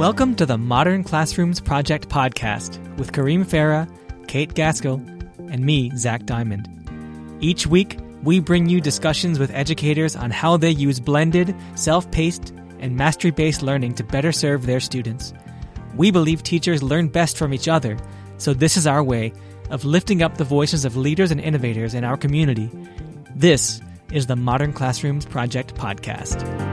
Welcome to the Modern Classrooms Project podcast with Kareem Farah, Kate Gaskell, and me, Zach Diamond. Each week, we bring you discussions with educators on how they use blended, self paced, and mastery based learning to better serve their students. We believe teachers learn best from each other, so this is our way of lifting up the voices of leaders and innovators in our community. This is the Modern Classrooms Project podcast.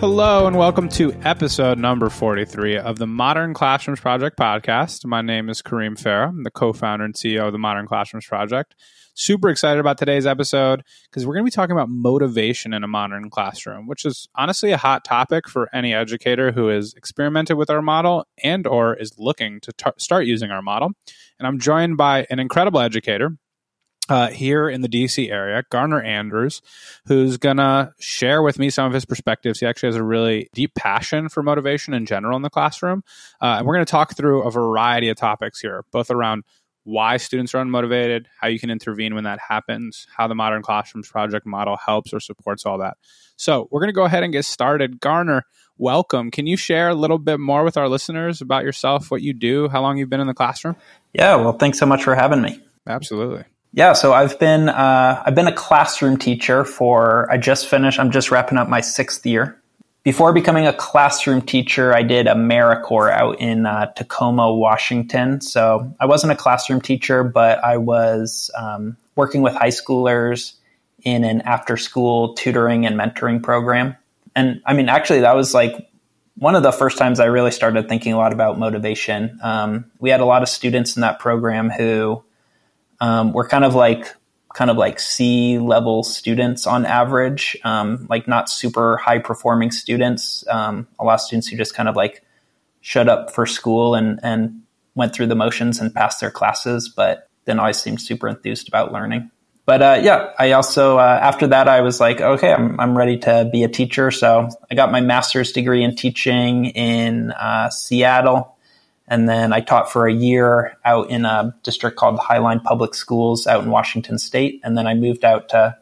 Hello, and welcome to episode number 43 of the Modern Classrooms Project podcast. My name is Kareem Farah. I'm the co founder and CEO of the Modern Classrooms Project. Super excited about today's episode because we're going to be talking about motivation in a modern classroom, which is honestly a hot topic for any educator who has experimented with our model and or is looking to t- start using our model. And I'm joined by an incredible educator uh, here in the DC area, Garner Andrews, who's going to share with me some of his perspectives. He actually has a really deep passion for motivation in general in the classroom. Uh, and we're going to talk through a variety of topics here, both around why students are unmotivated, how you can intervene when that happens, how the Modern Classrooms Project model helps or supports all that. So we're going to go ahead and get started. Garner, welcome. Can you share a little bit more with our listeners about yourself, what you do, how long you've been in the classroom? Yeah, well, thanks so much for having me. Absolutely. Yeah, so I've been uh, I've been a classroom teacher for I just finished. I'm just wrapping up my sixth year. Before becoming a classroom teacher, I did AmeriCorps out in uh, Tacoma, Washington. So I wasn't a classroom teacher, but I was um, working with high schoolers in an after-school tutoring and mentoring program. And I mean, actually, that was like one of the first times I really started thinking a lot about motivation. Um, we had a lot of students in that program who um, we're kind of like kind of like C level students on average, um, like not super high performing students. Um, a lot of students who just kind of like showed up for school and and went through the motions and passed their classes, but then always seemed super enthused about learning. But uh, yeah, I also uh, after that I was like, okay, I'm I'm ready to be a teacher. So I got my master's degree in teaching in uh, Seattle and then I taught for a year out in a district called Highline Public Schools out in Washington State. And then I moved out to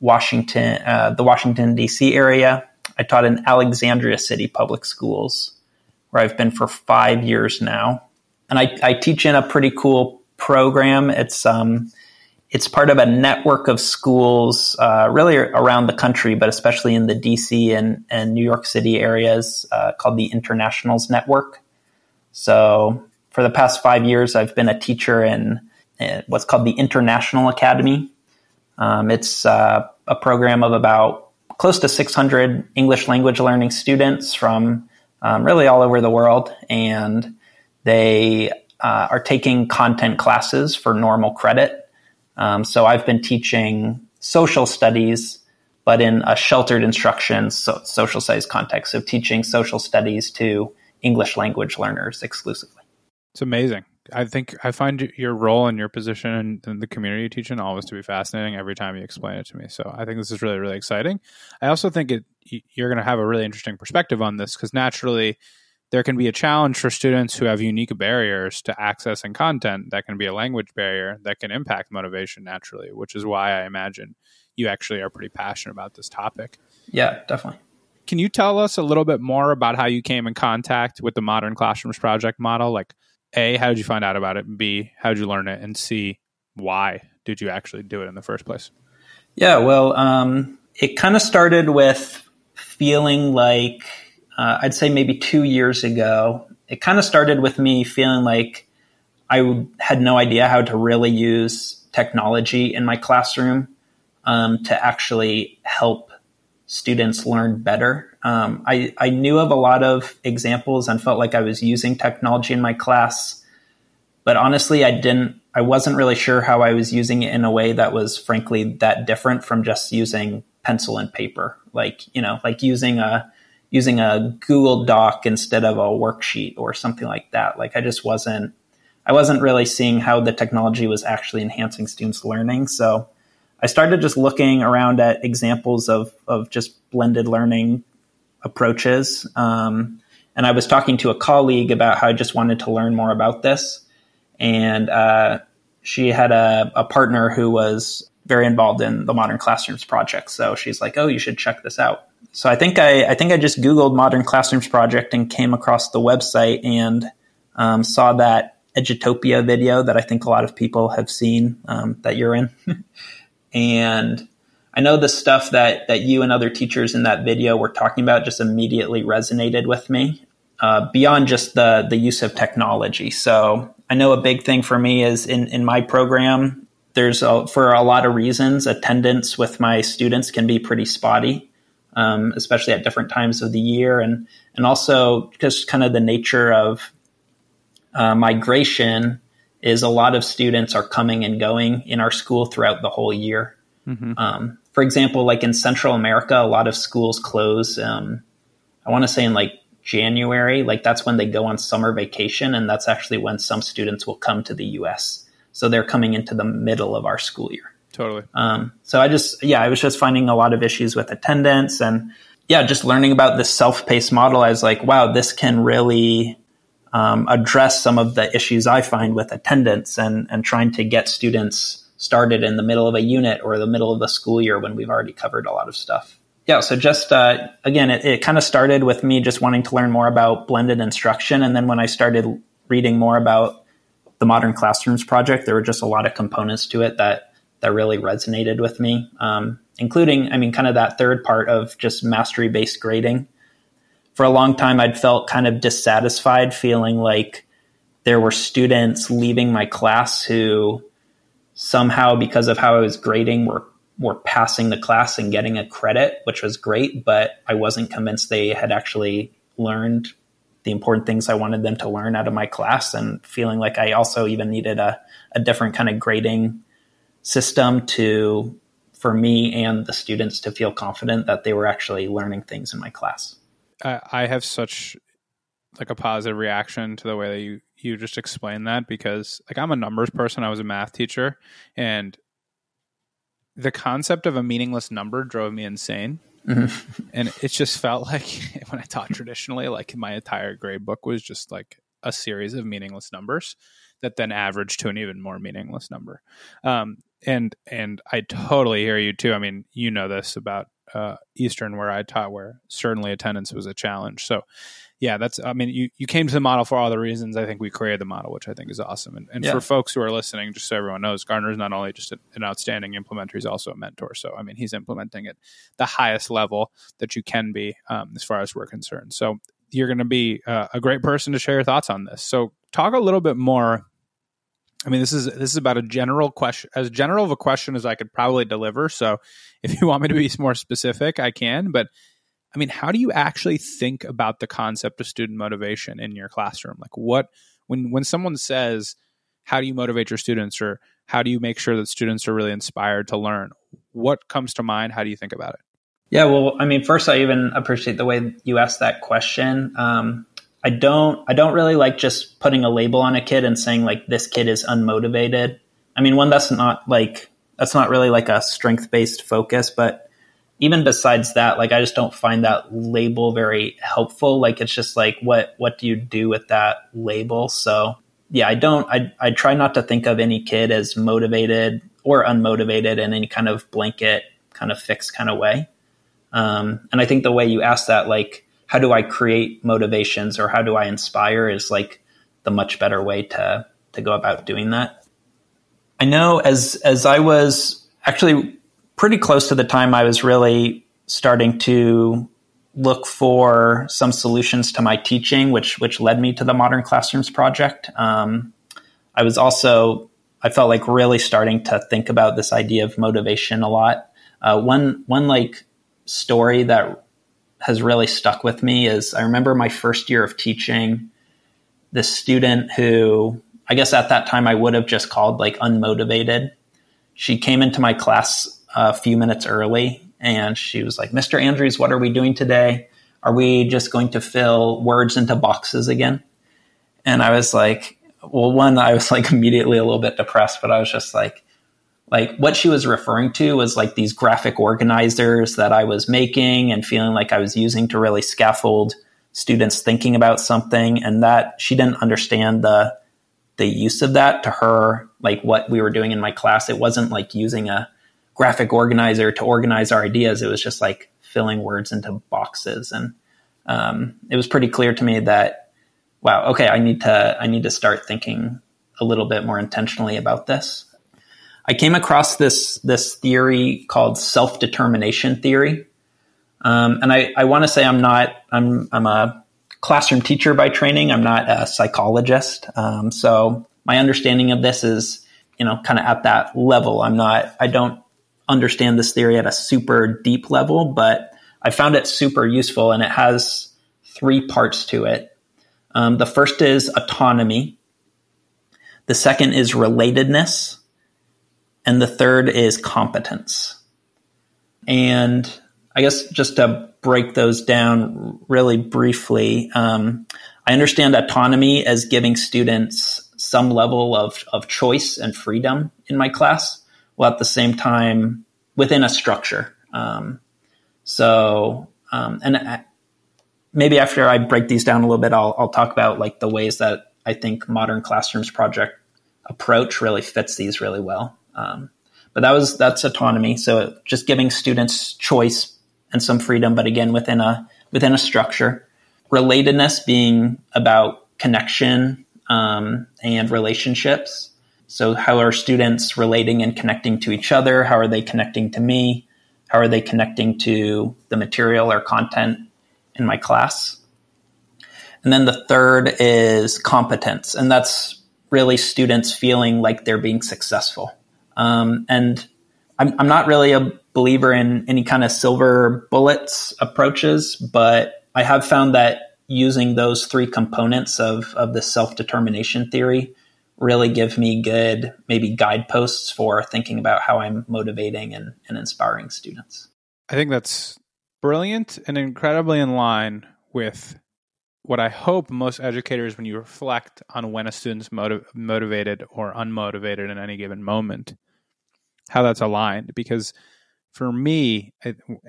Washington, uh, the Washington, D.C. area. I taught in Alexandria City Public Schools, where I've been for five years now. And I, I teach in a pretty cool program. It's, um, it's part of a network of schools, uh, really around the country, but especially in the DC and, and New York City areas, uh, called the Internationals Network. So for the past five years, I've been a teacher in, what's called the International Academy. Um, it's uh, a program of about close to 600 English language learning students from um, really all over the world, and they uh, are taking content classes for normal credit. Um, so I've been teaching social studies, but in a sheltered instruction so social studies context. So teaching social studies to English language learners exclusively. It's amazing. I think I find your role and your position in, the community teaching always to be fascinating every time you explain it to me. So I think this is really, really exciting. I also think it, you're going to have a really interesting perspective on this because naturally there can be a challenge for students who have unique barriers to accessing content that can be a language barrier that can impact motivation naturally, which is why I imagine you actually are pretty passionate about this topic. Yeah, definitely. Can you tell us a little bit more about how you came in contact with the Modern Classrooms Project model? Like, A, how did you find out about it? B, how did you learn it? And C, why did you actually do it in the first place? Yeah, well, um, it kind of started with feeling like, uh, I'd say maybe two years ago, it kind of started with me feeling like I had no idea how to really use technology in my classroom um, to actually help students learn better. Um, I, I knew of a lot of examples and felt like I was using technology in my class, but honestly, I didn't. I wasn't really sure how I was using it in a way that was frankly that different from just using pencil and paper, like you know, like using a using a Google Doc instead of a worksheet or something like that. Like I just wasn't. I wasn't really seeing how the technology was actually enhancing students' learning. So I started just looking around at examples of of just blended learning approaches. Um, and I was talking to a colleague about how I just wanted to learn more about this. And uh, she had a, a, partner who was very involved in the Modern Classrooms project. So she's like, "Oh, you should check this out." so I think I, I think I just Googled Modern Classrooms Project and came across the website and um, saw that Edutopia video that I think a lot of people have seen um, that you're in. and I know the stuff that, that you and other teachers in that video were talking about just immediately resonated with me uh, beyond just the, the use of technology. So I know a big thing for me is in, in my program, there's a, for a lot of reasons, attendance with my students can be pretty spotty um, especially at different times of the year, and and also just kind of the nature of uh, migration is a lot of students are coming and going in our school throughout the whole year. Mm-hmm. Um, for example, like in Central America, a lot of schools close. Um, I want to say in like January, like that's when they go on summer vacation, and that's actually when some students will come to the U.S. So they're coming into the middle of our school year. Totally. Um, so I just, yeah, I was just finding a lot of issues with attendance and yeah, just learning about this self-paced model. I was like, wow, this can really um, address some of the issues I find with attendance and, and trying to get students started in the middle of a unit or the middle of the school year when we've already covered a lot of stuff. Yeah, so just uh, again, it, it kind of started with me just wanting to learn more about blended instruction. And then when I started reading more about the Modern Classrooms project, there were just a lot of components to it that that really resonated with me, um, including, I mean, kind of that third part of just mastery based grading. For a long time, I'd felt kind of dissatisfied, feeling like there were students leaving my class who somehow, because of how I was grading, were were passing the class and getting a credit, which was great, but I wasn't convinced they had actually learned the important things I wanted them to learn out of my class, and feeling like I also even needed a, a different kind of grading system to for me and the students to feel confident that they were actually learning things in my class. I, I have such like a positive reaction to the way that you you just explained that because like I'm a numbers person. I was a math teacher, and the concept of a meaningless number drove me insane. Mm-hmm. and it just felt like when I taught traditionally, like my entire grade book was just like a series of meaningless numbers that then averaged to an even more meaningless number. Um, and and I totally hear you too. I mean, you know this about uh, Eastern where I taught, where certainly attendance was a challenge. So, yeah, that's. I mean, you you came to the model for all the reasons I think we created the model, which I think is awesome. And, and yeah. for folks who are listening, just so everyone knows, Garner is not only just a, an outstanding implementer, he's also a mentor. So, I mean, he's implementing at the highest level that you can be, um, as far as we're concerned. So, you're going to be uh, a great person to share your thoughts on this. So, talk a little bit more I mean, this is this is about a general question, as general of a question as I could probably deliver. So, if you want me to be more specific, I can. But I mean, how do you actually think about the concept of student motivation in your classroom? Like, what when when someone says, "How do you motivate your students?" or "How do you make sure that students are really inspired to learn?" What comes to mind? How do you think about it? Yeah, well, I mean, first, I even appreciate the way you asked that question. Um, I don't I don't really like just putting a label on a kid and saying like this kid is unmotivated. I mean, one that's not like that's not really like a strength based focus, but even besides that, like I just don't find that label very helpful. Like it's just like what what do you do with that label? So yeah, I don't I I try not to think of any kid as motivated or unmotivated in any kind of blanket kind of fixed kind of way. Um, and I think the way you ask that, like how do I create motivations or how do I inspire is like the much better way to to go about doing that. I know as as I was actually pretty close to the time I was really starting to look for some solutions to my teaching, which which led me to the Modern Classrooms project. Um, I was also I felt like really starting to think about this idea of motivation a lot. Uh, one one like story that has really stuck with me is I remember my first year of teaching this student who I guess at that time I would have just called like unmotivated. She came into my class uh, a few minutes early and she was like, Mr. Andrews, what are we doing today? Are we just going to fill words into boxes again? And I was like, well, one, I was like immediately a little bit depressed, but I was just like, like what she was referring to was like these graphic organizers that I was making and feeling like I was using to really scaffold students thinking about something and that she didn't understand the the use of that to her like what we were doing in my class it wasn't like using a graphic organizer to organize our ideas it was just like filling words into boxes. And um, it was pretty clear to me that, wow, okay, I need to I need to start thinking a little bit more intentionally about this. I came across this this theory called self determination theory, um, and I, I want to say I'm not I'm I'm a classroom teacher by training. I'm not a psychologist, um, so my understanding of this is you know kind of at that level. I'm not I don't understand this theory at a super deep level, but I found it super useful, and it has three parts to it. Um, the first is autonomy. The second is relatedness. And the third is competence. And I guess just to break those down really briefly, um, I understand autonomy as giving students some level of, of choice and freedom in my class, while at the same time within a structure. Um, so, um, and I, maybe after I break these down a little bit, I'll, I'll talk about like the ways that I think modern classrooms project approach really fits these really well. Um, but that was that's autonomy. So just giving students choice and some freedom, but again within a within a structure. Relatedness being about connection um, and relationships. So how are students relating and connecting to each other? How are they connecting to me? How are they connecting to the material or content in my class? And then the third is competence, and that's really students feeling like they're being successful. Um, and I'm, I'm not really a believer in any kind of silver bullets approaches, but I have found that using those three components of, of the self determination theory really give me good, maybe guideposts for thinking about how I'm motivating and, and inspiring students. I think that's brilliant and incredibly in line with what I hope most educators, when you reflect on when a student's motiv- motivated or unmotivated in any given moment, how that's aligned because for me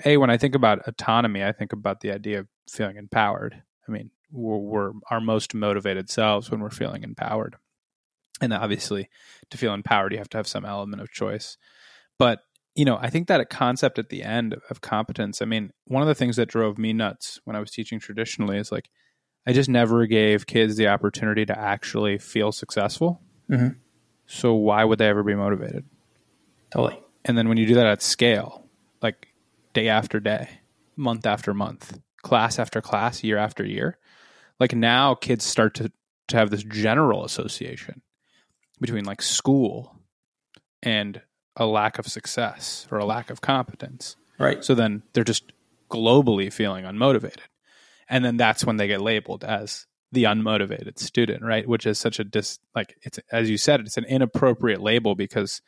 a when i think about autonomy i think about the idea of feeling empowered. I mean we're, we're, our most motivated selves when we're feeling empowered. And obviously to feel empowered you have to have some element of choice. But you know i think that a concept at the end of competence i mean one of the things that drove me nuts when i was teaching traditionally is like i just never gave kids the opportunity to actually feel successful. Mm-hmm. so why would they ever be motivated Totally. And then when you do that at scale, like day after day, month after month, class after class, year after year, like now kids start to, to have this general association between like school and a lack of success or a lack of competence. Right. So then they're just globally feeling unmotivated. And then that's when they get labeled as the unmotivated student, right? Which is such a dis like it's as you said, it's an inappropriate label because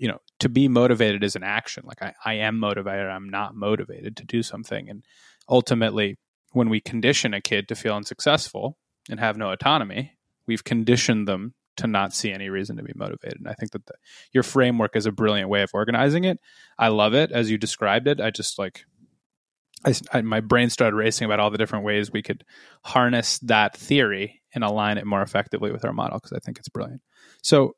you know to be motivated is an action. Like I, I am motivated i'm not motivated to do something. And ultimately when we condition a kid to feel unsuccessful and have no autonomy we've conditioned them to not see any reason to be motivated. And i think that the, your framework is a brilliant way of organizing it. I love it. As you described it i just like I, I, my brain started racing about all the different ways we could harness that theory and align it more effectively with our model because i think it's brilliant. So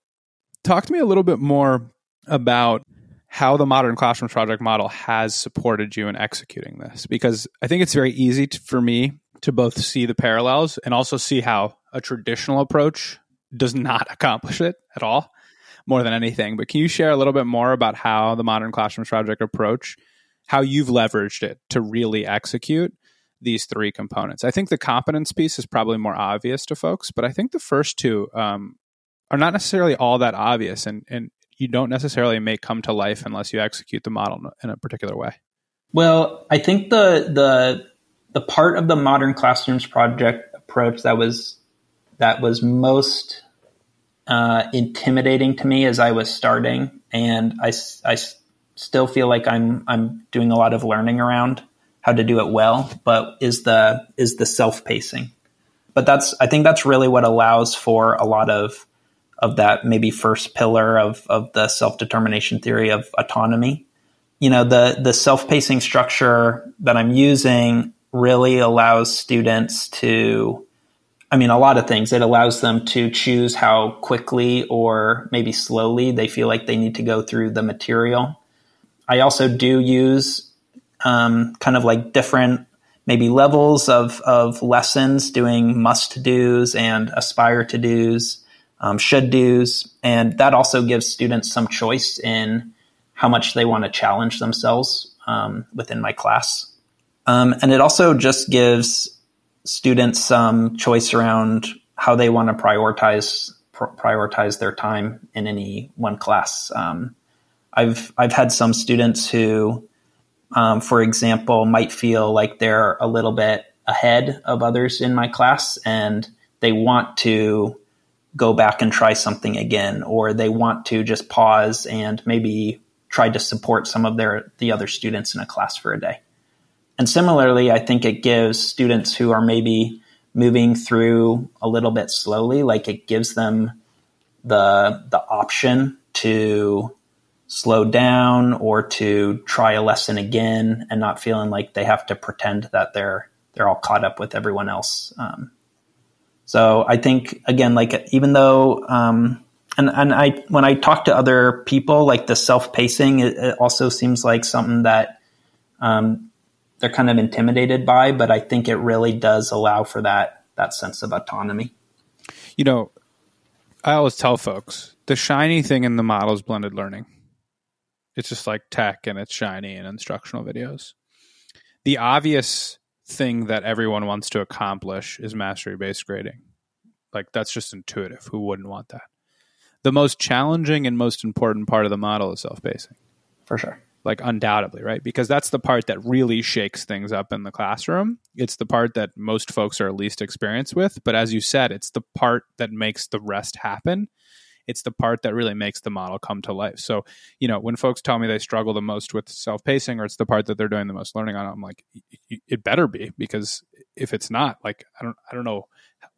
talk to me a little bit more about how the modern classroom project model has supported you in executing this because I think it's very easy to, for me to both see the parallels and also see how a traditional approach does not accomplish it at all more than anything. But can you share a little bit more about how the modern classroom project approach, how you've leveraged it to really execute these three components? I think the competence piece is probably more obvious to folks, but I think the first two um, are not necessarily all that obvious. And, and you don't necessarily make come to life unless you execute the model in a particular way. Well, I think the the the part of the modern classrooms project approach that was that was most uh, intimidating to me as I was starting, and I, I still feel like I'm I'm doing a lot of learning around how to do it well, but is the is the self pacing. But that's I think that's really what allows for a lot of of that maybe first pillar of, of the self-determination theory of autonomy. You know, the, the self-pacing structure that I'm using really allows students to, I mean, a lot of things. It allows them to choose how quickly or maybe slowly they feel like they need to go through the material. I also do use um, kind of like different maybe levels of, of lessons doing must do's and aspire to do's, um, should do's. And that also gives students some choice in how much they want to challenge themselves um, within my class. Um, and it also just gives students some choice around how they want to prioritize pr- prioritize their time in any one class. Um, I've I've had some students who um, for example, might feel like they're a little bit ahead of others in my class and they want to go back and try something again, or they want to just pause and maybe try to support some of their the other students in a class for a day. And similarly, I think it gives students who are maybe moving through a little bit slowly, like it gives them the the option to slow down or to try a lesson again and not feeling like they have to pretend that they're they're all caught up with everyone else. Um, so I think again, like even though um, and and I when I talk to other people, like the self pacing, it, it, also seems like something that um, they're kind of intimidated by. But I think it really does allow for that that sense of autonomy. You know, I always tell folks the shiny thing in the model is blended learning it's just like tech and it's shiny and instructional videos. The obvious thing that everyone wants to accomplish is mastery based grading. Like that's just intuitive. Who wouldn't want that? The most challenging and most important part of the model is self pacing. For sure. Like undoubtedly, right? Because that's the part that really shakes things up in the classroom. It's the part that most folks are least experienced with. But as you said, it's the part that makes the rest happen it's the part that really makes the model come to life. So, you know, when folks tell me they struggle the most with self pacing or it's the part that they're doing the most learning on, I'm like, it better be because if it's not, like, I don't, I don't know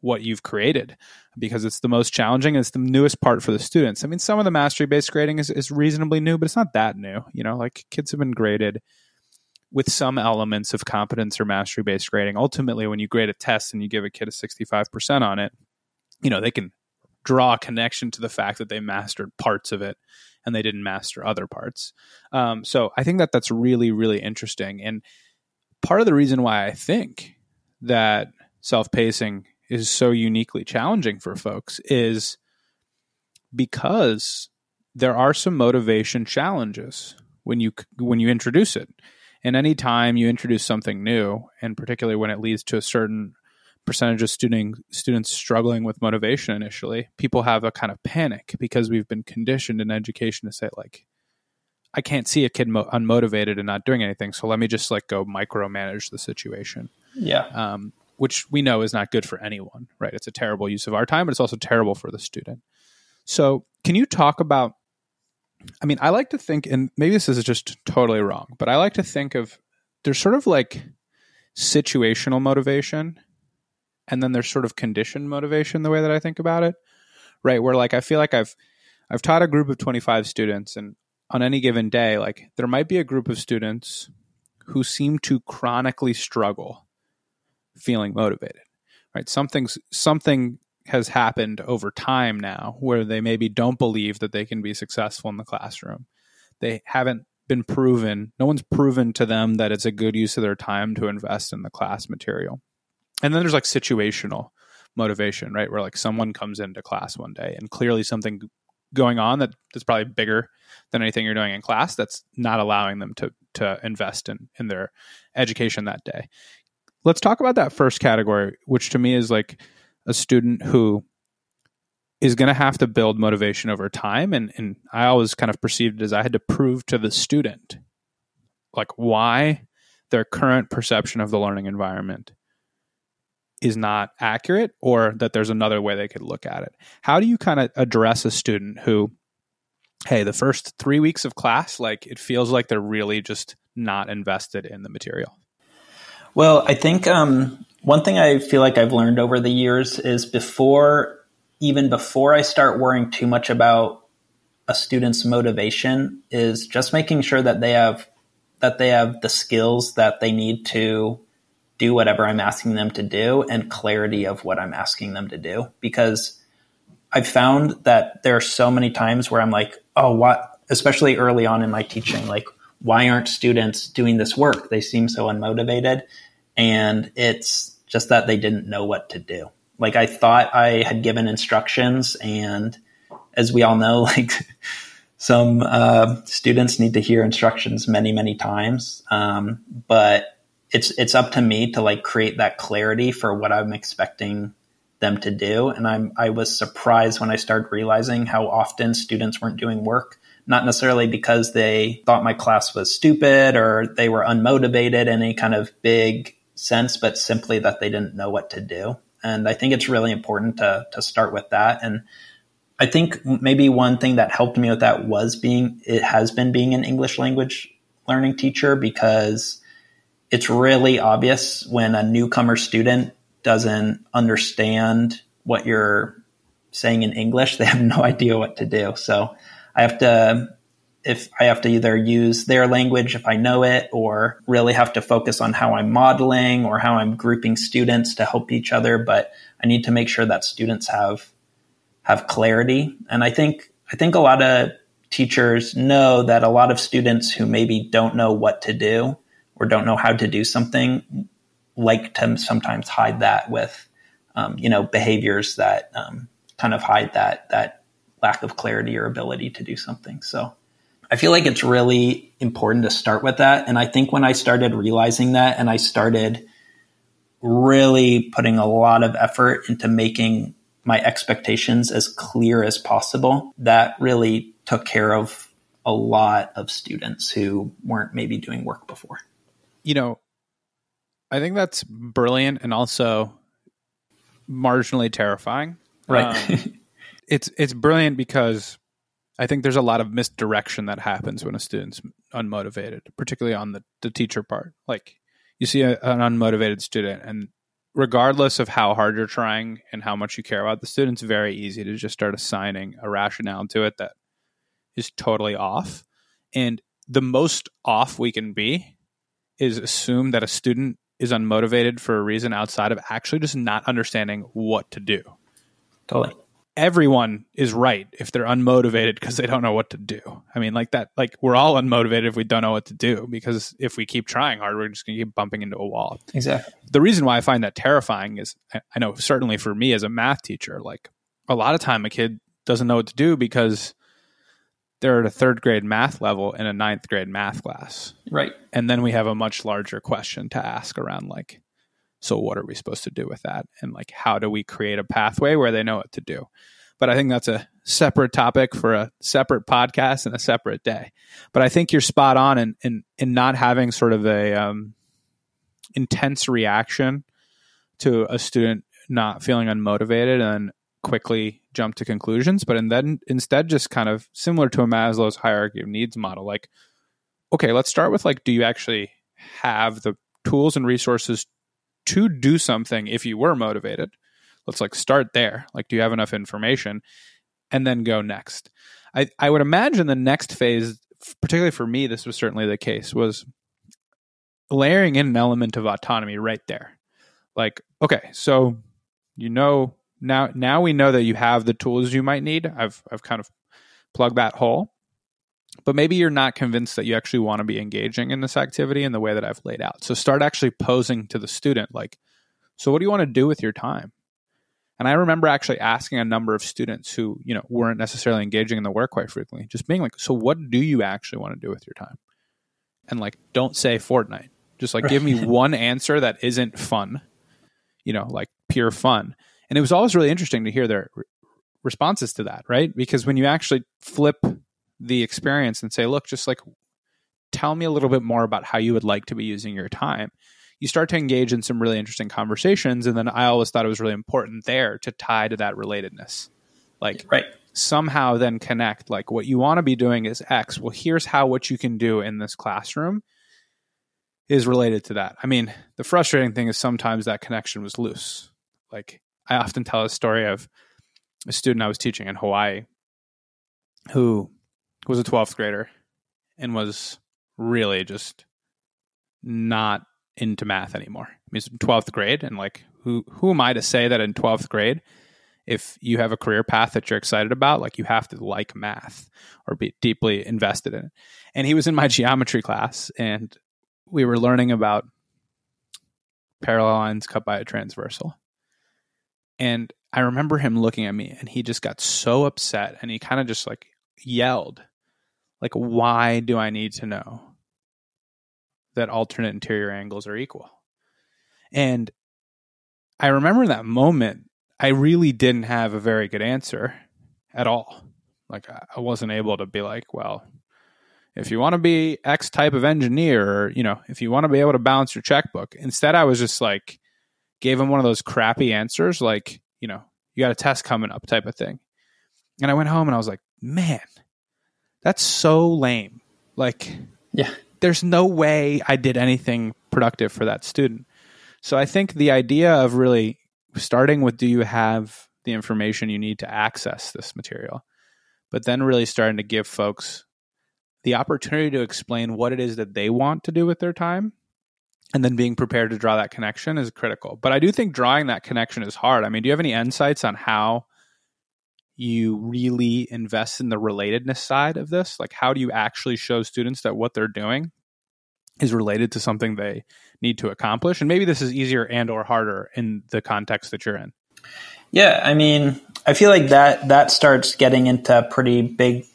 what you've created because it's the most challenging. It's the newest part for the students. I mean, some of the mastery based grading is, is reasonably new, but it's not that new. You know, like kids have been graded with some elements of competence or mastery based grading. Ultimately, when you grade a test and you give a kid a 65% on it, you know, they can draw a connection to the fact that they mastered parts of it and they didn't master other parts. Um, so I think that that's really, really interesting. And part of the reason why I think that self pacing is so uniquely challenging for folks is because there are some motivation challenges when you when you introduce it. And anytime you introduce something new, and particularly when it leads to a certain percentage of student, students struggling with motivation initially, people have a kind of panic because we've been conditioned in education to say like, I can't see a kid mo- unmotivated and not doing anything, so let me just like go micromanage the situation. Yeah. Um, which we know is not good for anyone, right? It's a terrible use of our time, but it's also terrible for the student. So, can you talk about? I mean, I like to think, and maybe this is just totally wrong, but I like to think of there's sort of like situational motivation and then there's sort of conditioned motivation the way that I think about it. Right, where like I feel like I've I've taught a group of 25 students and on any given day like there might be a group of students who seem to chronically struggle feeling motivated. Right? Something's something has happened over time now where they maybe don't believe that they can be successful in the classroom. They haven't been proven, no one's proven to them that it's a good use of their time to invest in the class material. And then there's like situational motivation, right? Where like someone comes into class one day and clearly something going on that that's probably bigger than anything you're doing in class that's not allowing them to to invest in in their education that day. Let's talk about that first category, which to me is like a student who is going to have to build motivation over time and and I always kind of perceived it as I had to prove to the student like why their current perception of the learning environment is not accurate or that there's another way they could look at it. How do you kind of address a student who, hey, the first three weeks of class, like it feels like they're really just not invested in the material? Well, I think um, one thing I feel like I've learned over the years is before, even before I start worrying too much about a student's motivation, is just making sure that they have that they have the skills that they need to do whatever I'm asking them to do and clarity of what I'm asking them to do. Because I've found that there are so many times where I'm like, oh, what, especially early on in my teaching, like, why aren't students doing this work? They seem so unmotivated. And it's just that they didn't know what to do. Like I thought I had given instructions and as we all know, like some uh, students need to hear instructions many, many times. Um, but it's it's up to me to like create that clarity for what I'm expecting them to do. And I'm I was surprised when I started realizing how often students weren't doing work, not necessarily because they thought my class was stupid or they were unmotivated in any kind of big sense, but simply that they didn't know what to do. And I think it's really important to to start with that. And I think maybe one thing that helped me with that was being, it has been being an English language learning teacher because it's really obvious when a newcomer student doesn't understand what you're saying in English, they have no idea what to do. So I have to, if I have to either use their language if I know it, or really have to focus on how I'm modeling or how I'm grouping students to help each other. But I need to make sure that students have have clarity. And I think I think a lot of teachers know that a lot of students who maybe don't know what to do or don't know how to do something like to sometimes hide that with um, you know behaviors that um, kind of hide that that lack of clarity or ability to do something. So I feel like it's really important to start with that. And I think when I started realizing that and I started really putting a lot of effort into making my expectations as clear as possible. That really took care of a lot of students who weren't maybe doing work before. You know, I think that's brilliant and also marginally terrifying. Right. Um, it's it's brilliant because I think there's a lot of misdirection that happens when a student's unmotivated, particularly on the, the teacher part. Like you see a, an unmotivated student and regardless of how hard you're trying and how much you care about the student, it's very easy to just start assigning a rationale to it that is totally off. And the most off we can be is assume that a student is unmotivated for a reason outside of actually just not understanding what to do. Totally everyone is right if they're unmotivated because they don't know what to do. I mean, like that, like we're all unmotivated if we don't know what to do because if we keep trying hard, we're just going to keep bumping into a wall. Exactly. The reason why I find that terrifying is I know certainly for me as a math teacher, like a lot of time a kid doesn't know what to do because they're at a third grade math level in a ninth grade math class. Right. And then we have a much larger question to ask around like, so what are we supposed to do with that? And like, how do we create a pathway where they know what to do? But I think that's a separate topic for a separate podcast and a separate day. But I think you're spot on in in, in not having sort of a um, intense reaction to a student not feeling unmotivated and quickly jump to conclusions, but and then instead just kind of similar to a Maslow's hierarchy of needs model, like, okay, let's start with like, do you actually have the tools and resources to do something if you were motivated? Let's like start there. Like do you have enough information? And then go next. I i would imagine the next phase particularly for me this was certainly the case was layering in an element of autonomy right there. Like okay so you know now now we know that you have the tools you might need i've i've kind of plugged that hole but maybe you're not convinced that you actually want to be engaging in this activity in the way that I've laid out. So start actually posing to the student like, so what do you want to do with your time? And I remember actually asking a number of students who, you know, weren't necessarily engaging in the work quite frequently, just being like, so what do you actually want to do with your time? And like, don't say Fortnite. Just like, give me one answer that isn't fun, you know, like pure fun. And it was always really interesting to hear their re- responses to that, right? Because when you actually flip the experience and say, look, just like tell me a little bit more about how you would like to be using your time. You start to engage in some really interesting conversations. And then I always thought it was really important there to tie to that relatedness. Like, right. somehow then connect, like, what you want to be doing is X. Well, here's how what you can do in this classroom is related to that. I mean, the frustrating thing is sometimes that connection was loose. Like, I often tell a story of a student I was teaching in Hawaii who was a 12th grader and was really just not into math anymore. I mean, in 12th grade and like who who am I to say that in 12th grade if you have a career path that you're excited about, like you have to like math or be deeply invested in it. And he was in my geometry class and we were learning about parallel lines cut by a transversal. And I remember him looking at me and he just got so upset and he kind of just like yelled, like, why do I need to know that alternate interior angles are equal? And I remember that moment, I really didn't have a very good answer at all. Like, I wasn't able to be like, well, if you want to be X type of engineer, or, you know, if you want to be able to balance your checkbook. Instead, I was just like, gave him one of those crappy answers, like, you know, you got a test coming up type of thing. And I went home and I was like, man, that's so lame. Like, yeah, there's no way I did anything productive for that student. So I think the idea of really starting with do you have the information you need to access this material, but then really starting to give folks the opportunity to explain what it is that they want to do with their time and then being prepared to draw that connection is critical. But I do think drawing that connection is hard. I mean, do you have any insights on how you really invest in the relatedness side of this? Like, how do you actually show students that what they're doing is related to something they need to accomplish? And maybe this is easier and or harder in the context that you're in. Yeah, I mean, I feel like that that starts getting into pretty big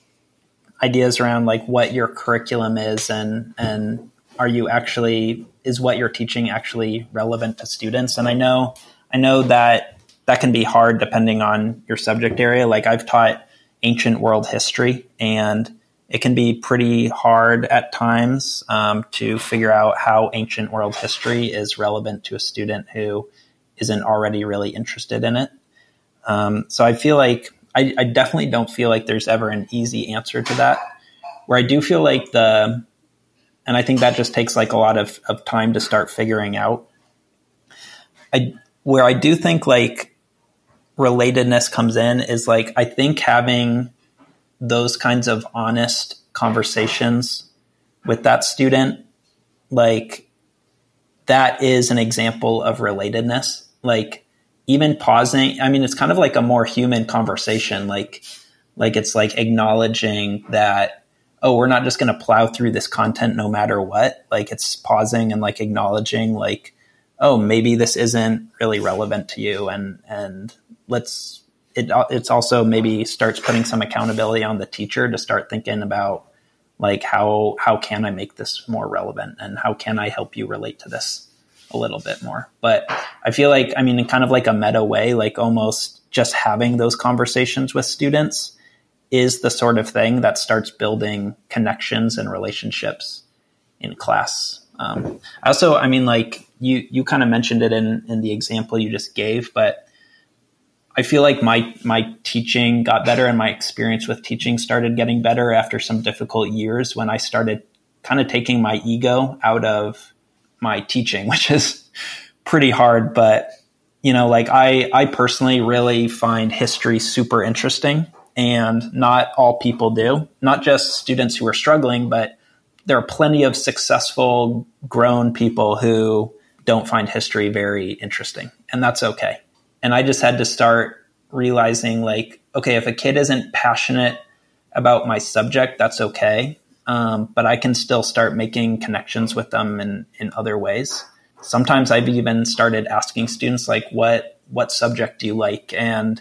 ideas around like what your curriculum is and and are you actually is what you're teaching actually relevant to students. And i know i know that that can be hard depending on your subject area. Like i've taught ancient world history and it can be pretty hard at times um, to figure out how ancient world history is relevant to a student who isn't already really interested in it. Um, so i feel like I, I definitely don't feel like there's ever an easy answer to that. Where I do feel like the, and I think that just takes like a lot of, of time to start figuring out. I, where I do think like relatedness comes in is like, I think having those kinds of honest conversations with that student, like that is an example of relatedness. Like even pausing, I mean, it's kind of like a more human conversation. Like, like it's like acknowledging that, oh, we're not just going to plow through this content no matter what. Like it's pausing and like acknowledging like, oh, maybe this isn't really relevant to you. And, and let's, it, it's also maybe starts putting some accountability on the teacher to start thinking about like how, how can I make this more relevant and how can I help you relate to this? a little bit more. But I feel like, I mean, in kind of like a meta way, like almost just having those conversations with students is the sort of thing that starts building connections and relationships in class. Um, also, I mean, like you, you kind of mentioned it in, in the example you just gave, but I feel like my, my teaching got better and my experience with teaching started getting better after some difficult years when I started kind of taking my ego out of my teaching, which is pretty hard. But you know, like I, I personally really find history super interesting, and not all people do. Not just students who are struggling, but there are plenty of successful, grown people who don't find history very interesting, and that's okay. And I just had to start realizing, like, okay, if a kid isn't passionate about my subject, that's okay um, but I can still start making connections with them in, in other ways. Sometimes I've even started asking students like, what, what subject do you like? And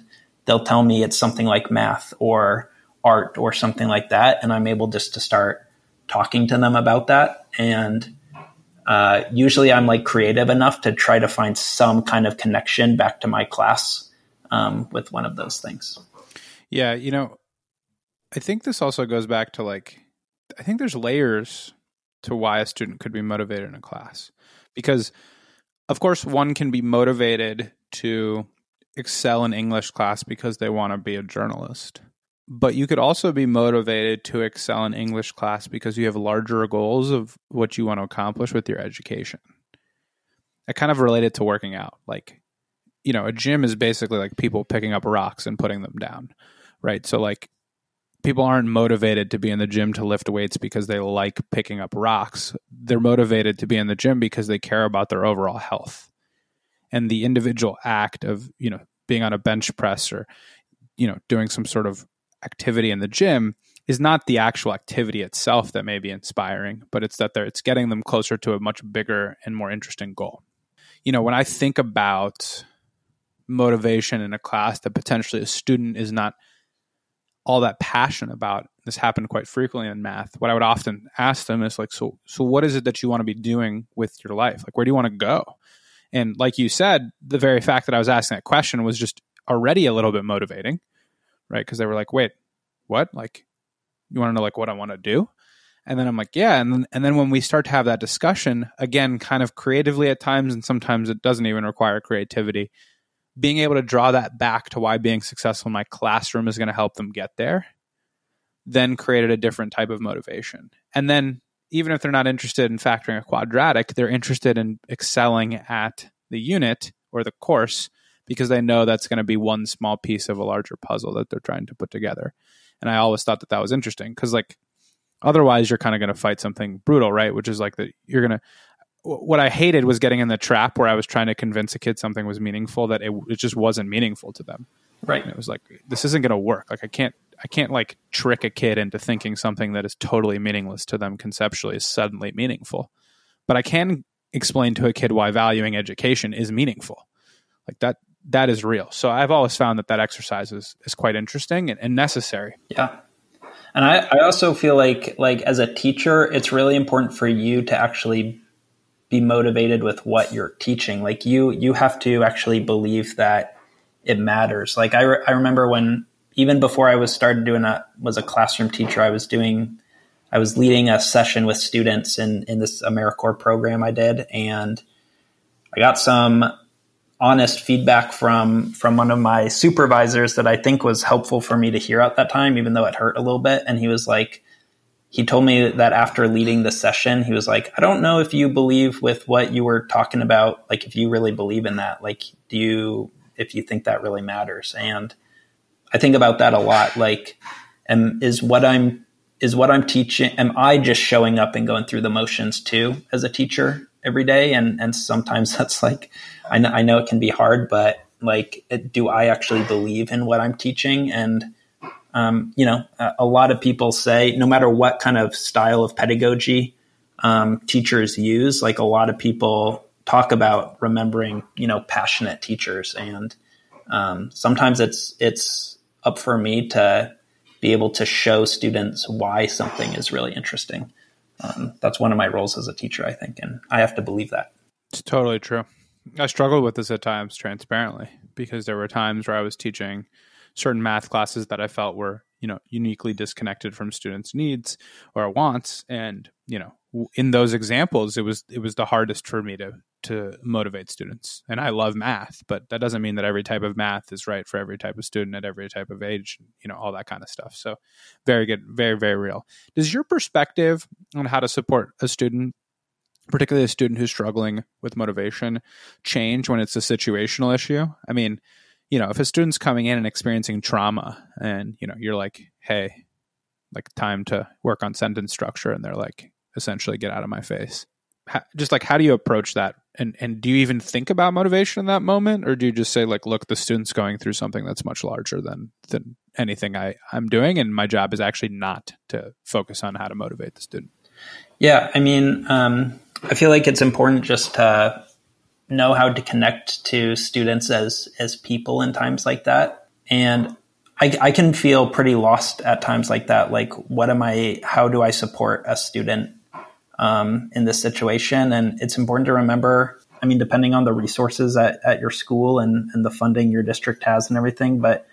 they'll tell me it's something like math or art or something like that. And I'm able just to start talking to them about that. And uh, usually I'm like creative enough to try to find some kind of connection back to my class um, with one of those things. Yeah. You know, I think this also goes back to like I think there's layers to why a student could be motivated in a class. Because of course one can be motivated to excel in English class because they want to be a journalist. But you could also be motivated to excel in English class because you have larger goals of what you want to accomplish with your education. I kind of related to working out. Like, you know, a gym is basically like people picking up rocks and putting them down, right? So, like, people aren't motivated to be in the gym to lift weights because they like picking up rocks. They're motivated to be in the gym because they care about their overall health. And the individual act of, you know, being on a bench press or you know doing some sort of activity in the gym is not the actual activity itself that may be inspiring, but it's that it's getting them closer to a much bigger and more interesting goal. You know, when I think about motivation in a class that potentially a student is not all that passionate about, this happened quite frequently in math. What I would often ask them is like, so, so what is it that you want to be doing with your life? Like, where do you want to go? And like you said, the very fact that I was asking that question was just already a little bit motivating, right? Because they were like, wait, what? Like, you want to know like what I want to do? And then I'm like, yeah. And then, and then when we start to have that discussion, again, kind of creatively at times, and sometimes it doesn't even require creativity, being able to draw that back to why being successful in my classroom is going to help them get there, then created a different type of motivation. And then even if they're not interested in factoring a quadratic, they're interested in excelling at the unit or the course because they know that's going to be one small piece of a larger puzzle that they're trying to put together. And I always thought that that was interesting because, like, otherwise you're kind of going to fight something brutal, right? Which is like that you're going to. What I hated was getting in the trap where I was trying to convince a kid something was meaningful that it, it just wasn't meaningful to them. Right. And it was like this isn't going to work. Like I can't I can't like trick a kid into thinking something that is totally meaningless to them conceptually is suddenly meaningful. But I can explain to a kid why valuing education is meaningful. Like that that is real. So I've always found that that exercise is, is quite interesting and, and necessary. Yeah. And I, I also feel like like as a teacher, it's really important for you to actually be motivated with what you're teaching. Like you you have to actually believe that it matters. Like I, re- I remember when even before I was started doing a was a classroom teacher, I was doing I was leading a session with students in in this AmeriCorps program I did, and I got some honest feedback from from one of my supervisors that I think was helpful for me to hear at that time, even though it hurt a little bit. And he was like, he told me that after leading the session, he was like, I don't know if you believe with what you were talking about, like if you really believe in that, like do you if you think that really matters. And I think about that a lot. Like, am is what I'm is what I'm teaching. Am I just showing up and going through the motions too as a teacher every day? And and sometimes that's like, I know I know it can be hard, but like, it, do I actually believe in what I'm teaching? And um, you know, a, a, lot of people say no matter what kind of style of pedagogy um, teachers use, like a lot of people talk about remembering, you know, passionate teachers. And um, sometimes it's it's up for me to be able to show students why something is really interesting. Um, that's one of my roles as a teacher, I think, and I have to believe that. It's totally true. I struggled with this at times, transparently, because there were times where I was teaching certain math classes that I felt were, you know, uniquely disconnected from students' needs or wants, and you know, in those examples, it was it was the hardest for me to to motivate students. And I love math, but that doesn't mean that every type of math is right for every type of student at every type of age, you know, all that kind of stuff. So very good, very, very real. Does your perspective on how to support a student, particularly a student who's struggling with motivation, change when it's a situational issue? I mean, you know, if a student's coming in and experiencing trauma and, you know, you're like, hey, like time to work on sentence structure, and they're like, essentially, get out of my face just like how do you approach that and and do you even think about motivation in that moment? Or do you just say like look the student's going through something that's much larger than than anything i i'm doing and my job is actually not to focus on how to motivate the student? Yeah i mean um, i feel like it's important just to know how to connect to students as as people in times like that. And I, I can feel pretty lost at times like that like what am i how do i support a student um, in this situation. And it's important to remember, I mean, depending on the resources at, at your school and, and the funding your district has and everything, but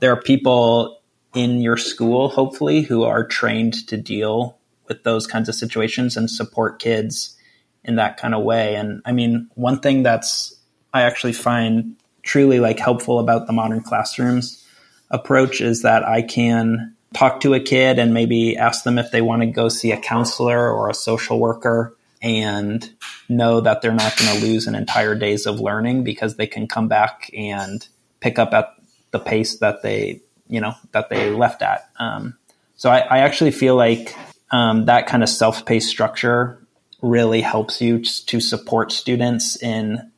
there are people in your school, hopefully, who are trained to deal with those kinds of situations and support kids in that kind of way. And I mean, one thing that's I actually find truly like helpful about the modern classrooms approach is that I can talk to a kid and maybe ask them if they want to go see a counselor or a social worker and know that they're not going to lose an entire days of learning because they can come back and pick up at the pace that they you know that they left at. Um, so I, I, actually feel like um, that kind of self-paced structure really helps you to support students in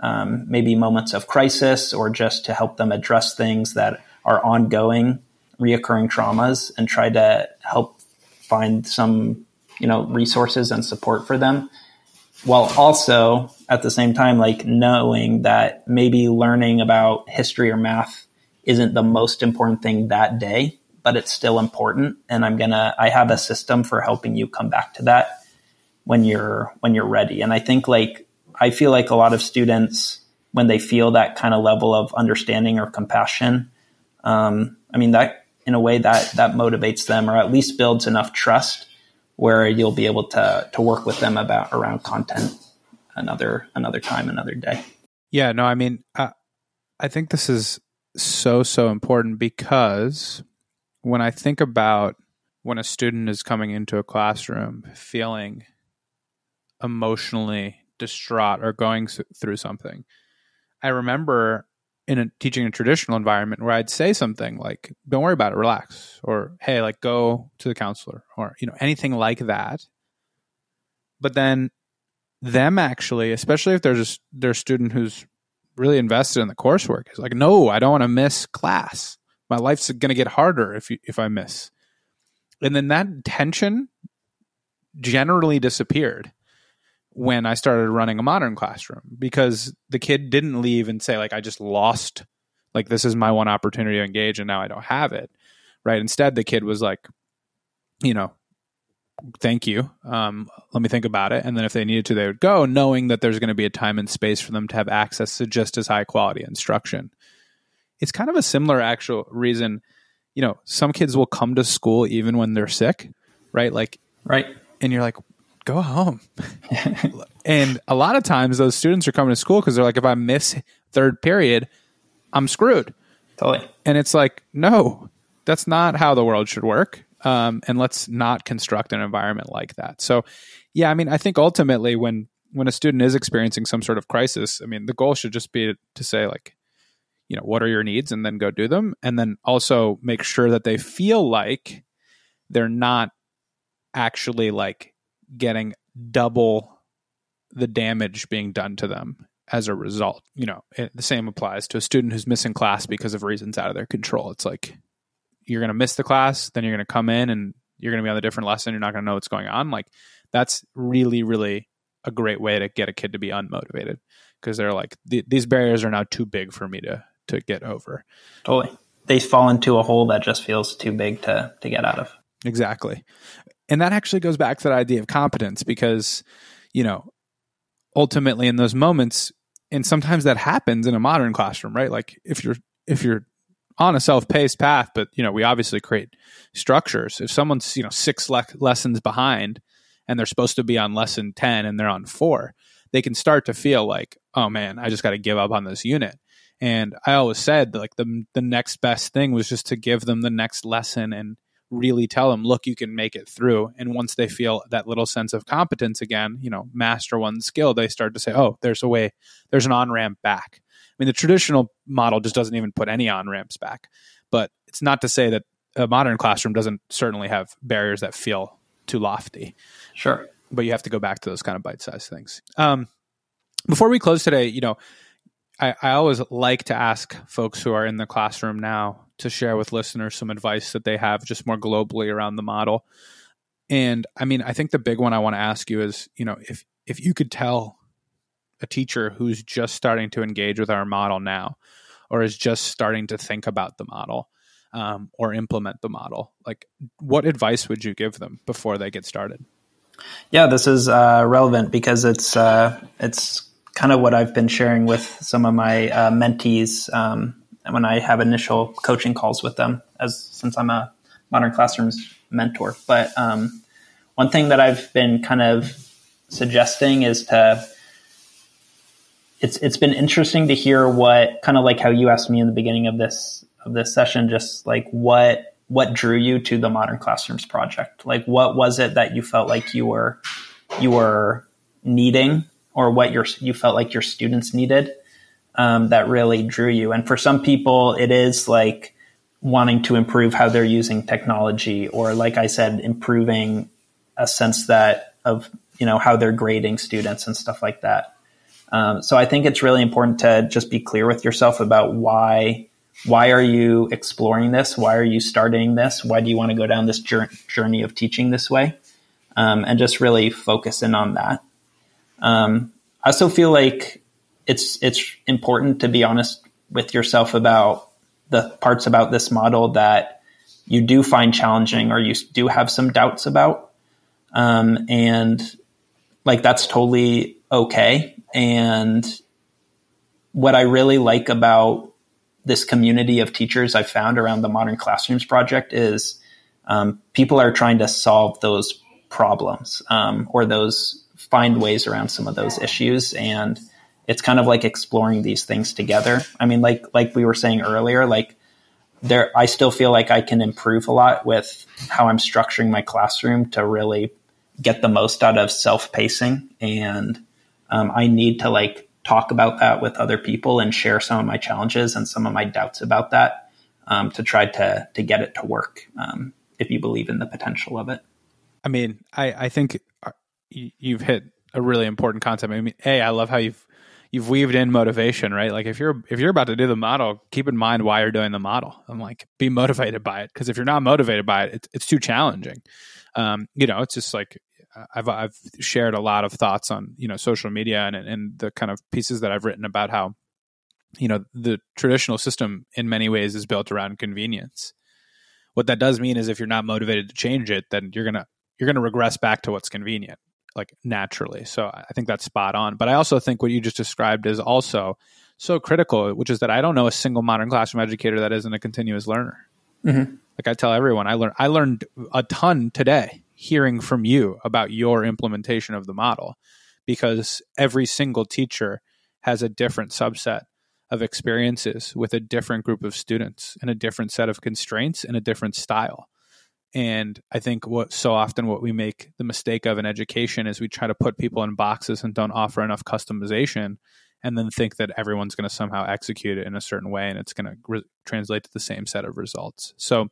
um, maybe moments of crisis or just to help them address things that are ongoing, reoccurring traumas and try to help find some, you know, resources and support for them. While also at the same time, like knowing that maybe learning about history or math isn't the most important thing that day, but it's still important. And I'm gonna, I have a system for helping you come back to that when you're, when you're ready. And I think like I feel like a lot of students, when they feel that kind of level of understanding or compassion, um, I mean that in a way that that motivates them, or at least builds enough trust where you'll be able to to work with them about around content another another time, another day. Yeah, no, I mean, uh, I think this is so so important because when I think about when a student is coming into a classroom feeling emotionally distraught or going through something. I remember in a, teaching a traditional environment where I'd say something like, "Don't worry about it, relax," or "Hey, like go to the counselor," or you know anything like that. But then them actually, especially if there's a, a student who's really invested in the coursework, is like, "No, I don't want to miss class. My life's going to get harder if you, if I miss." And then that tension generally disappeared when I started running a modern classroom because the kid didn't leave and say like I just lost like this is my one opportunity to engage and now I don't have it. Right? Instead the kid was like you know thank you. Um, let me think about it. And then if they needed to, they would go, knowing that there's going to be a time and space for them to have access to just as high quality instruction. It's kind of a similar actual reason. You know, some kids will come to school even when they're sick, right? Like, right. And you're like, go home. and a lot of times those students are coming to school because they're like, if I miss third period, I'm screwed. Totally. And it's like, no, that's not how the world should work. Um, and let's not construct an environment like that. So, yeah, I mean, I think ultimately when when a student is experiencing some sort of crisis, I mean, the goal should just be to say like, you know, what are your needs, and then go do them, and then also make sure that they feel like they're not actually like getting double the damage being done to them as a result. You know, it, the same applies to a student who's missing class because of reasons out of their control. It's like you're going to miss the class, then you're going to come in and you're going to be on a different lesson. You're not going to know what's going on. Like that's really, really a great way to get a kid to be unmotivated because they're like these barriers are now too big for me to to get over. Totally, they fall into a hole that just feels too big to to get out of. Exactly. And that actually goes back to that idea of competence because, you know, ultimately in those moments, and sometimes that happens in a modern classroom, right? Like if you're if you're on a self-paced path, but you know, we obviously create structures. If someone's, you know, six le- lessons behind and they're supposed to be on lesson 10 and they're on 4, they can start to feel like, "Oh man, I just got to give up on this unit." And I always said like the the next best thing was just to give them the next lesson and really tell them, look, you can make it through. And once they feel that little sense of competence again, you know, master one skill, they start to say, oh, there's a way, there's an on ramp back. I mean, the traditional model just doesn't even put any on ramps back. But it's not to say that a modern classroom doesn't certainly have barriers that feel too lofty. Sure. But you have to go back to those kind of bite sized things. Um, before we close today, you know, I, I always like to ask folks who are in the classroom now to share with listeners some advice that they have just more globally around the model. And I mean, I think the big one I want to ask you is, you know, if if you could tell a teacher who's just starting to engage with our model now, or is just starting to think about the model um, or implement the model, like what advice would you give them before they get started? Yeah, this is uh, relevant because it's uh, it's kind of what I've been sharing with some of my uh, mentees um, when I have initial coaching calls with them, as since I'm a modern classrooms mentor. But um, one thing that I've been kind of suggesting is to it's it's been interesting to hear what kind of like how you asked me in the beginning of this of this session, just like what what drew you to the modern classrooms project like what was it that you felt like you were you were needing or what your you felt like your students needed um, that really drew you. And for some people, it is like wanting to improve how they're using technology, or like I said, improving a sense that of you know how they're grading students and stuff like that. Um, so I think it's really important to just be clear with yourself about why why are you exploring this? Why are you starting this? Why do you want to go down this journey of teaching this way? Um, and just really focus in on that. Um, I also feel like it's it's important to be honest with yourself about the parts about this model that you do find challenging or you do have some doubts about, um, and like that's totally okay. And what I really like about this community of teachers I've found around the Modern Classrooms project is um, people are trying to solve those problems um, or those find ways around some of those issues and it's kind of like exploring these things together. I mean like like we were saying earlier like there i still feel like i can improve a lot with how i'm structuring my classroom to really get the most out of self-pacing. And um, i need to like talk about that with other people and share some of my challenges and some of my doubts about that um, to try to to get it to work um, if you believe in the potential of it. I mean, I, I think uh, you've hit a really important concept. I mean, a I love how you've you've weaved in motivation, right? Like if you're if you're about to do the model, keep in mind why you're doing the model. I'm like, be motivated by it because if you're not motivated by it, it's, it's too challenging. Um, you know, it's just like I've I've shared a lot of thoughts on you know social media and and the kind of pieces that I've written about how you know the traditional system in many ways is built around convenience. What that does mean is if you're not motivated to change it, then you're gonna you're to regress back to what's convenient like naturally. So i think that's spot on. But i also think what you just described is also so critical which is that i don't know a single modern classroom educator that isn't a continuous learner. Mm-hmm. like i tell everyone i learned i learned a ton today hearing from you about your implementation of the model because every single teacher has a different subset of experiences with a different group of students and a different set of constraints and a different style and I think what so often what we make the mistake of in education is we try to put people in boxes and don't offer enough customization and then think that everyone's going to somehow execute it in a certain way and it's going to re- translate to the same set of results. So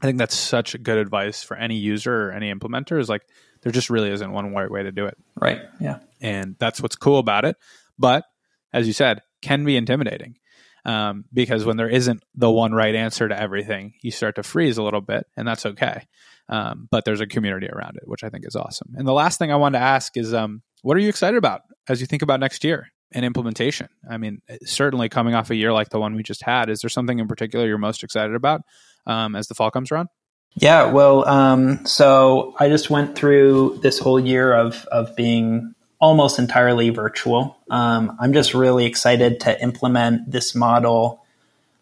I think that's such good advice for any user or any implementer is like there just really isn't one right way to do it. Right. Yeah. And that's what's cool about it. But as you said, can be intimidating um, because when there isn't the one right answer to everything, you start to freeze a little bit, and that's okay. Um, but there's a community around it, which I think is awesome. And the last thing I wanted to ask is, um, what are you excited about as you think about next year and implementation? I mean, certainly coming off a year like the one we just had, is there something in particular you're most excited about um, as the fall comes around? Yeah, well, um, so I just went through this whole year of of being almost entirely virtual. Um, I'm just really excited to implement this model,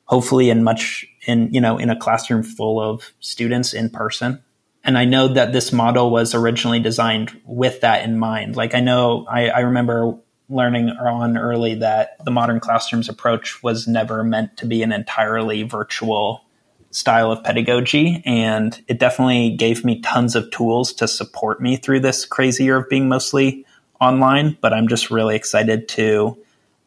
hopefully in much in you know in a classroom full of students in person. And I know that this model was originally designed with that in mind. Like I know I, I remember learning on early that the modern classrooms approach was never meant to be an entirely virtual style of pedagogy. And it definitely gave me tons of tools to support me through this crazy year of being mostly online, but I'm just really excited to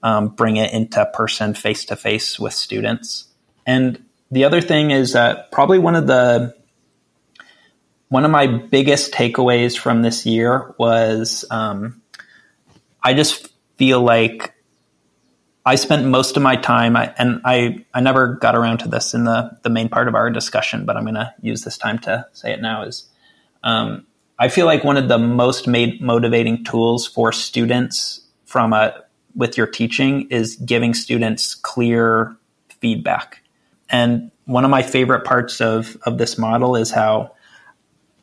um, bring it into person face to face with students. And the other thing is that probably one of the one of my biggest takeaways from this year was um, I just feel like I spent most of my time, I, and I, I never got around to this in the, the main part of our discussion, but I'm going to use this time to say it now is um, I feel like one of the most made motivating tools for students from a with your teaching is giving students clear feedback. And one of my favorite parts of, of this model is how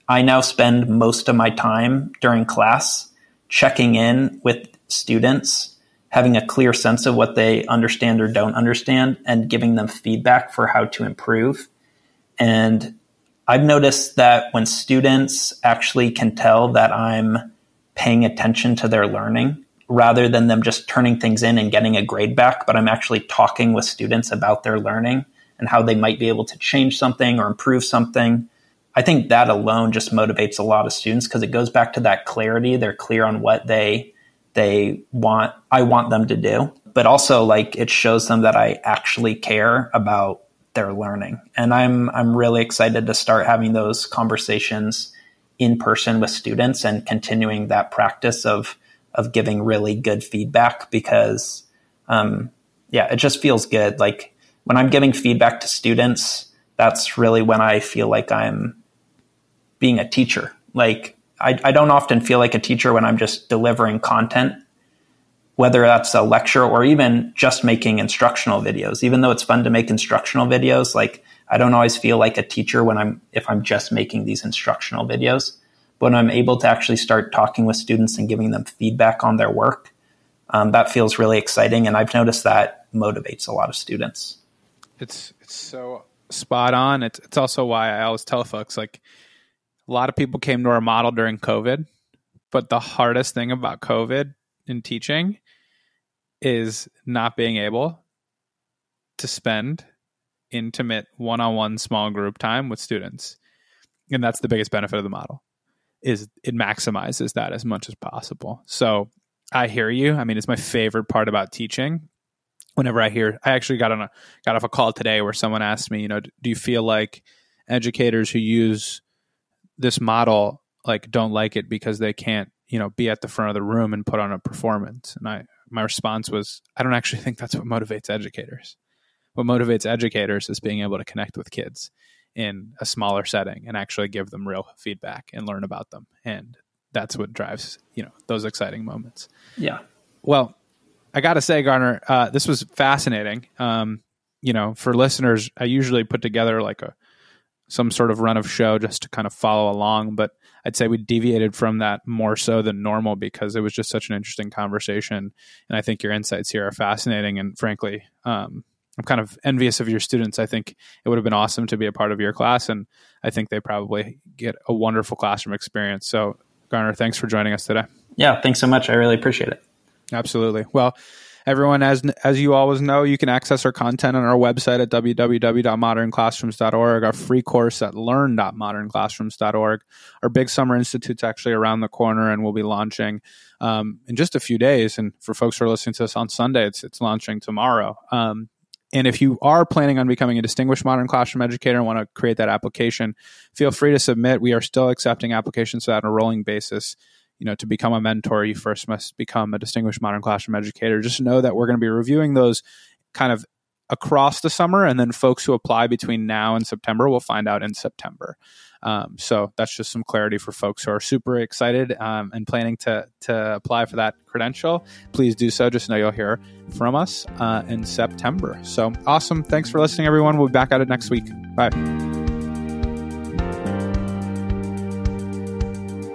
I now spend most of my time during class checking in with students, having a clear sense of what they understand or don't understand, and giving them feedback for how to improve. And I've noticed that when students actually can tell that I'm paying attention to their learning rather than them just turning things in and getting a grade back, but I'm actually talking with students about their learning and how they might be able to change something or improve something. I think that alone just motivates a lot of students because it goes back to that clarity. They're clear on what they they want I want them to do. But also like it shows them that I actually care about their learning. And I'm I'm really excited to start having those conversations in person with students and continuing that practice of of giving really good feedback because, um, yeah, it just feels good. Like when I'm giving feedback to students, that's really when I feel like I'm being a teacher. Like I, I don't often feel like a teacher when I'm just delivering content, whether that's a lecture or even just making instructional videos. Even though it's fun to make instructional videos, like I don't always feel like a teacher when I'm if I'm just making these instructional videos. But when I'm able to actually start talking with students and giving them feedback on their work, um, that feels really exciting. And I've noticed that motivates a lot of students. It's it's so spot on. It's it's also why I always tell folks like a lot of people came to our model during COVID, but the hardest thing about COVID in teaching is not being able to spend intimate one-on-one small group time with students. And that's the biggest benefit of the model is it maximizes that as much as possible. So I hear you. I mean, it's my favorite part about teaching whenever I hear, I actually got on a got off a call today where someone asked me, you know, do you feel like educators who use this model like don't like it because they can't, you know, be at the front of the room and put on a performance? And I my response was, I don't actually think that's what motivates educators. What motivates educators is being able to connect with kids in a smaller setting and actually give them real feedback and learn about them. And that's what drives, you know, those exciting moments. Yeah. Well, I got to say, Garner, uh, this was fascinating. Um, you know, for listeners, I usually put together like a some sort of run of show just to kind of follow along, but I'd say we deviated from that more so than normal because it was just such an interesting conversation. And I think your insights here are fascinating. And frankly, um, I'm kind of envious of your students. I think it would have been awesome to be a part of your class, and I think they probably get a wonderful classroom experience. So, Garner, thanks for joining us today. Yeah, thanks so much. I really appreciate it. Absolutely. Well, everyone, as as you always know, you can access our content on our website at www.modernclassrooms.org, our free course at learn.modernclassrooms.org. Our big summer institute's actually around the corner, and we'll be launching um, in just a few days. And for folks who are listening to us on Sunday, it's it's launching tomorrow. Um, and if you are planning on becoming a distinguished modern classroom educator and want to create that application, feel free to submit. We are still accepting applications on a rolling basis you know to become a mentor you first must become a distinguished modern classroom educator. Just know that we're going to be reviewing those kind of across the summer and then folks who apply between now and september will find out in september. Um, so that's just some clarity for folks who are super excited um, and planning to to apply for that credential. Please do so. Just know you'll hear from us uh, in september. So awesome. Thanks for listening everyone. We'll be back at it next week. Bye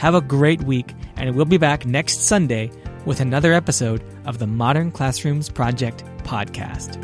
Have a great week, and we'll be back next Sunday with another episode of the Modern Classrooms Project podcast.